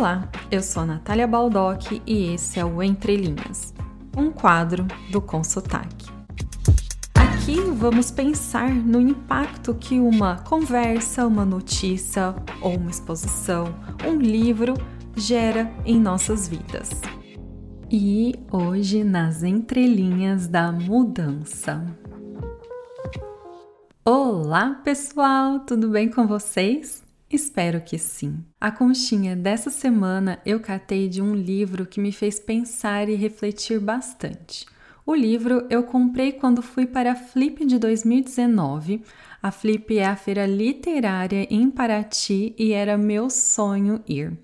Olá, eu sou Natália Baldock e esse é o Entre Linhas, um quadro do Consotaque. Aqui vamos pensar no impacto que uma conversa, uma notícia ou uma exposição, um livro gera em nossas vidas. E hoje nas entrelinhas da mudança. Olá, pessoal, tudo bem com vocês? Espero que sim. A conchinha dessa semana eu catei de um livro que me fez pensar e refletir bastante. O livro eu comprei quando fui para a Flip de 2019. A Flip é a feira literária em Paraty e era meu sonho ir.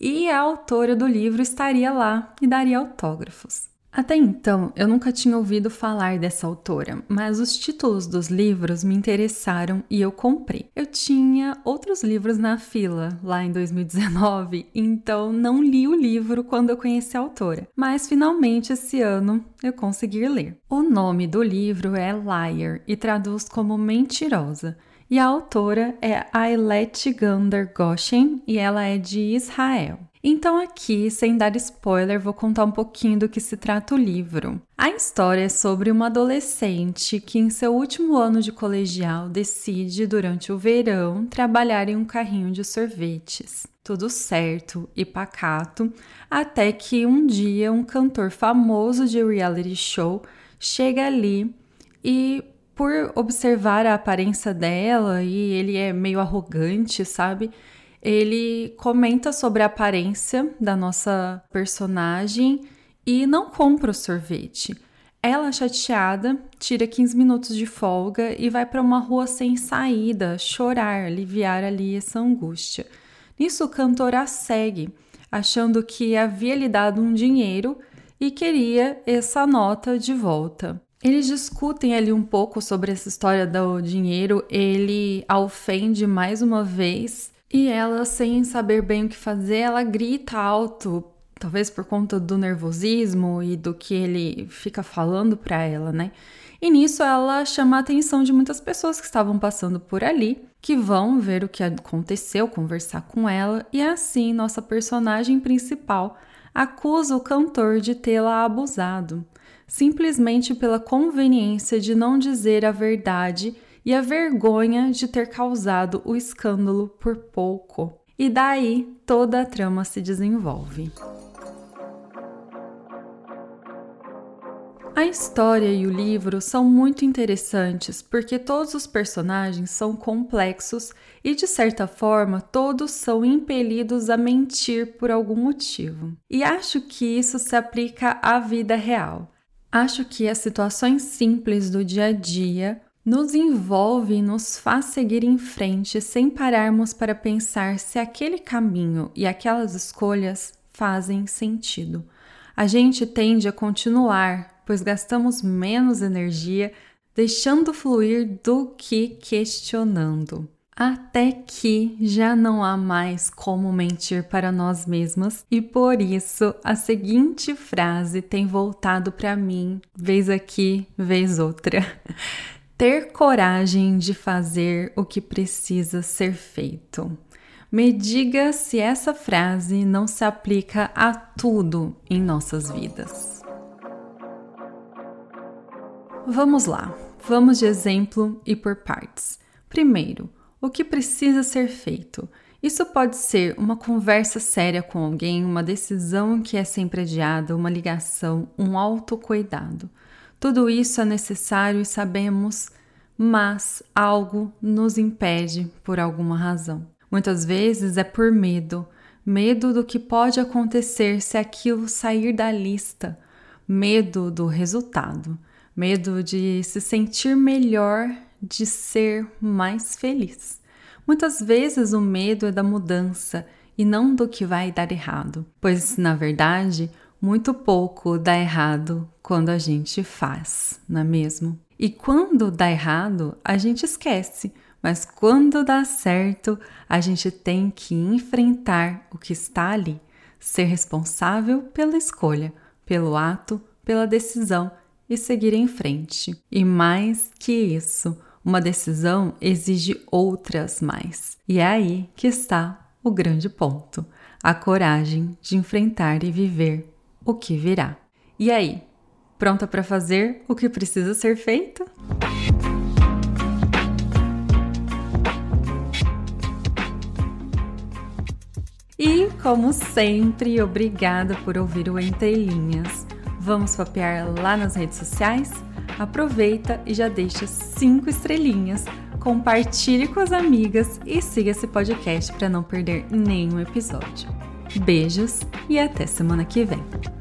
E a autora do livro estaria lá e daria autógrafos. Até então, eu nunca tinha ouvido falar dessa autora, mas os títulos dos livros me interessaram e eu comprei. Eu tinha outros livros na fila lá em 2019, então não li o livro quando eu conheci a autora, mas finalmente esse ano eu consegui ler. O nome do livro é Liar e traduz como mentirosa. E a autora é Ailete Gander Goshen e ela é de Israel. Então, aqui, sem dar spoiler, vou contar um pouquinho do que se trata o livro. A história é sobre uma adolescente que, em seu último ano de colegial, decide, durante o verão, trabalhar em um carrinho de sorvetes. Tudo certo e pacato, até que um dia um cantor famoso de reality show chega ali e por observar a aparência dela e ele é meio arrogante, sabe? Ele comenta sobre a aparência da nossa personagem e não compra o sorvete. Ela, chateada, tira 15 minutos de folga e vai para uma rua sem saída, chorar, aliviar ali essa angústia. Nisso, o cantor a segue, achando que havia lhe dado um dinheiro e queria essa nota de volta. Eles discutem ali um pouco sobre essa história do dinheiro. Ele a ofende mais uma vez e ela, sem saber bem o que fazer, ela grita alto, talvez por conta do nervosismo e do que ele fica falando para ela, né? E nisso ela chama a atenção de muitas pessoas que estavam passando por ali, que vão ver o que aconteceu, conversar com ela, e assim nossa personagem principal acusa o cantor de tê-la abusado, simplesmente pela conveniência de não dizer a verdade e a vergonha de ter causado o escândalo por pouco. E daí toda a trama se desenvolve. A história e o livro são muito interessantes porque todos os personagens são complexos e, de certa forma, todos são impelidos a mentir por algum motivo. E acho que isso se aplica à vida real. Acho que as situações simples do dia a dia nos envolve e nos faz seguir em frente sem pararmos para pensar se aquele caminho e aquelas escolhas fazem sentido. A gente tende a continuar, pois gastamos menos energia deixando fluir do que questionando. Até que já não há mais como mentir para nós mesmas, e por isso a seguinte frase tem voltado para mim, vez aqui, vez outra ter coragem de fazer o que precisa ser feito. Me diga se essa frase não se aplica a tudo em nossas vidas. Vamos lá, vamos de exemplo e por partes. Primeiro, o que precisa ser feito? Isso pode ser uma conversa séria com alguém, uma decisão que é sempre adiada, uma ligação, um autocuidado. Tudo isso é necessário e sabemos, mas algo nos impede por alguma razão. Muitas vezes é por medo medo do que pode acontecer se aquilo sair da lista, medo do resultado, medo de se sentir melhor, de ser mais feliz. Muitas vezes o medo é da mudança e não do que vai dar errado, pois na verdade muito pouco dá errado quando a gente faz, não é mesmo? E quando dá errado, a gente esquece, mas quando dá certo, a gente tem que enfrentar o que está ali, ser responsável pela escolha, pelo ato, pela decisão e seguir em frente. E mais que isso, uma decisão exige outras mais. E é aí que está o grande ponto. a coragem de enfrentar e viver o que virá. E aí, pronta para fazer o que precisa ser feito? E, como sempre, obrigada por ouvir o Entre Linhas. Vamos papear lá nas redes sociais? Aproveita e já deixa cinco estrelinhas, compartilhe com as amigas e siga esse podcast para não perder nenhum episódio. Beijos e até semana que vem.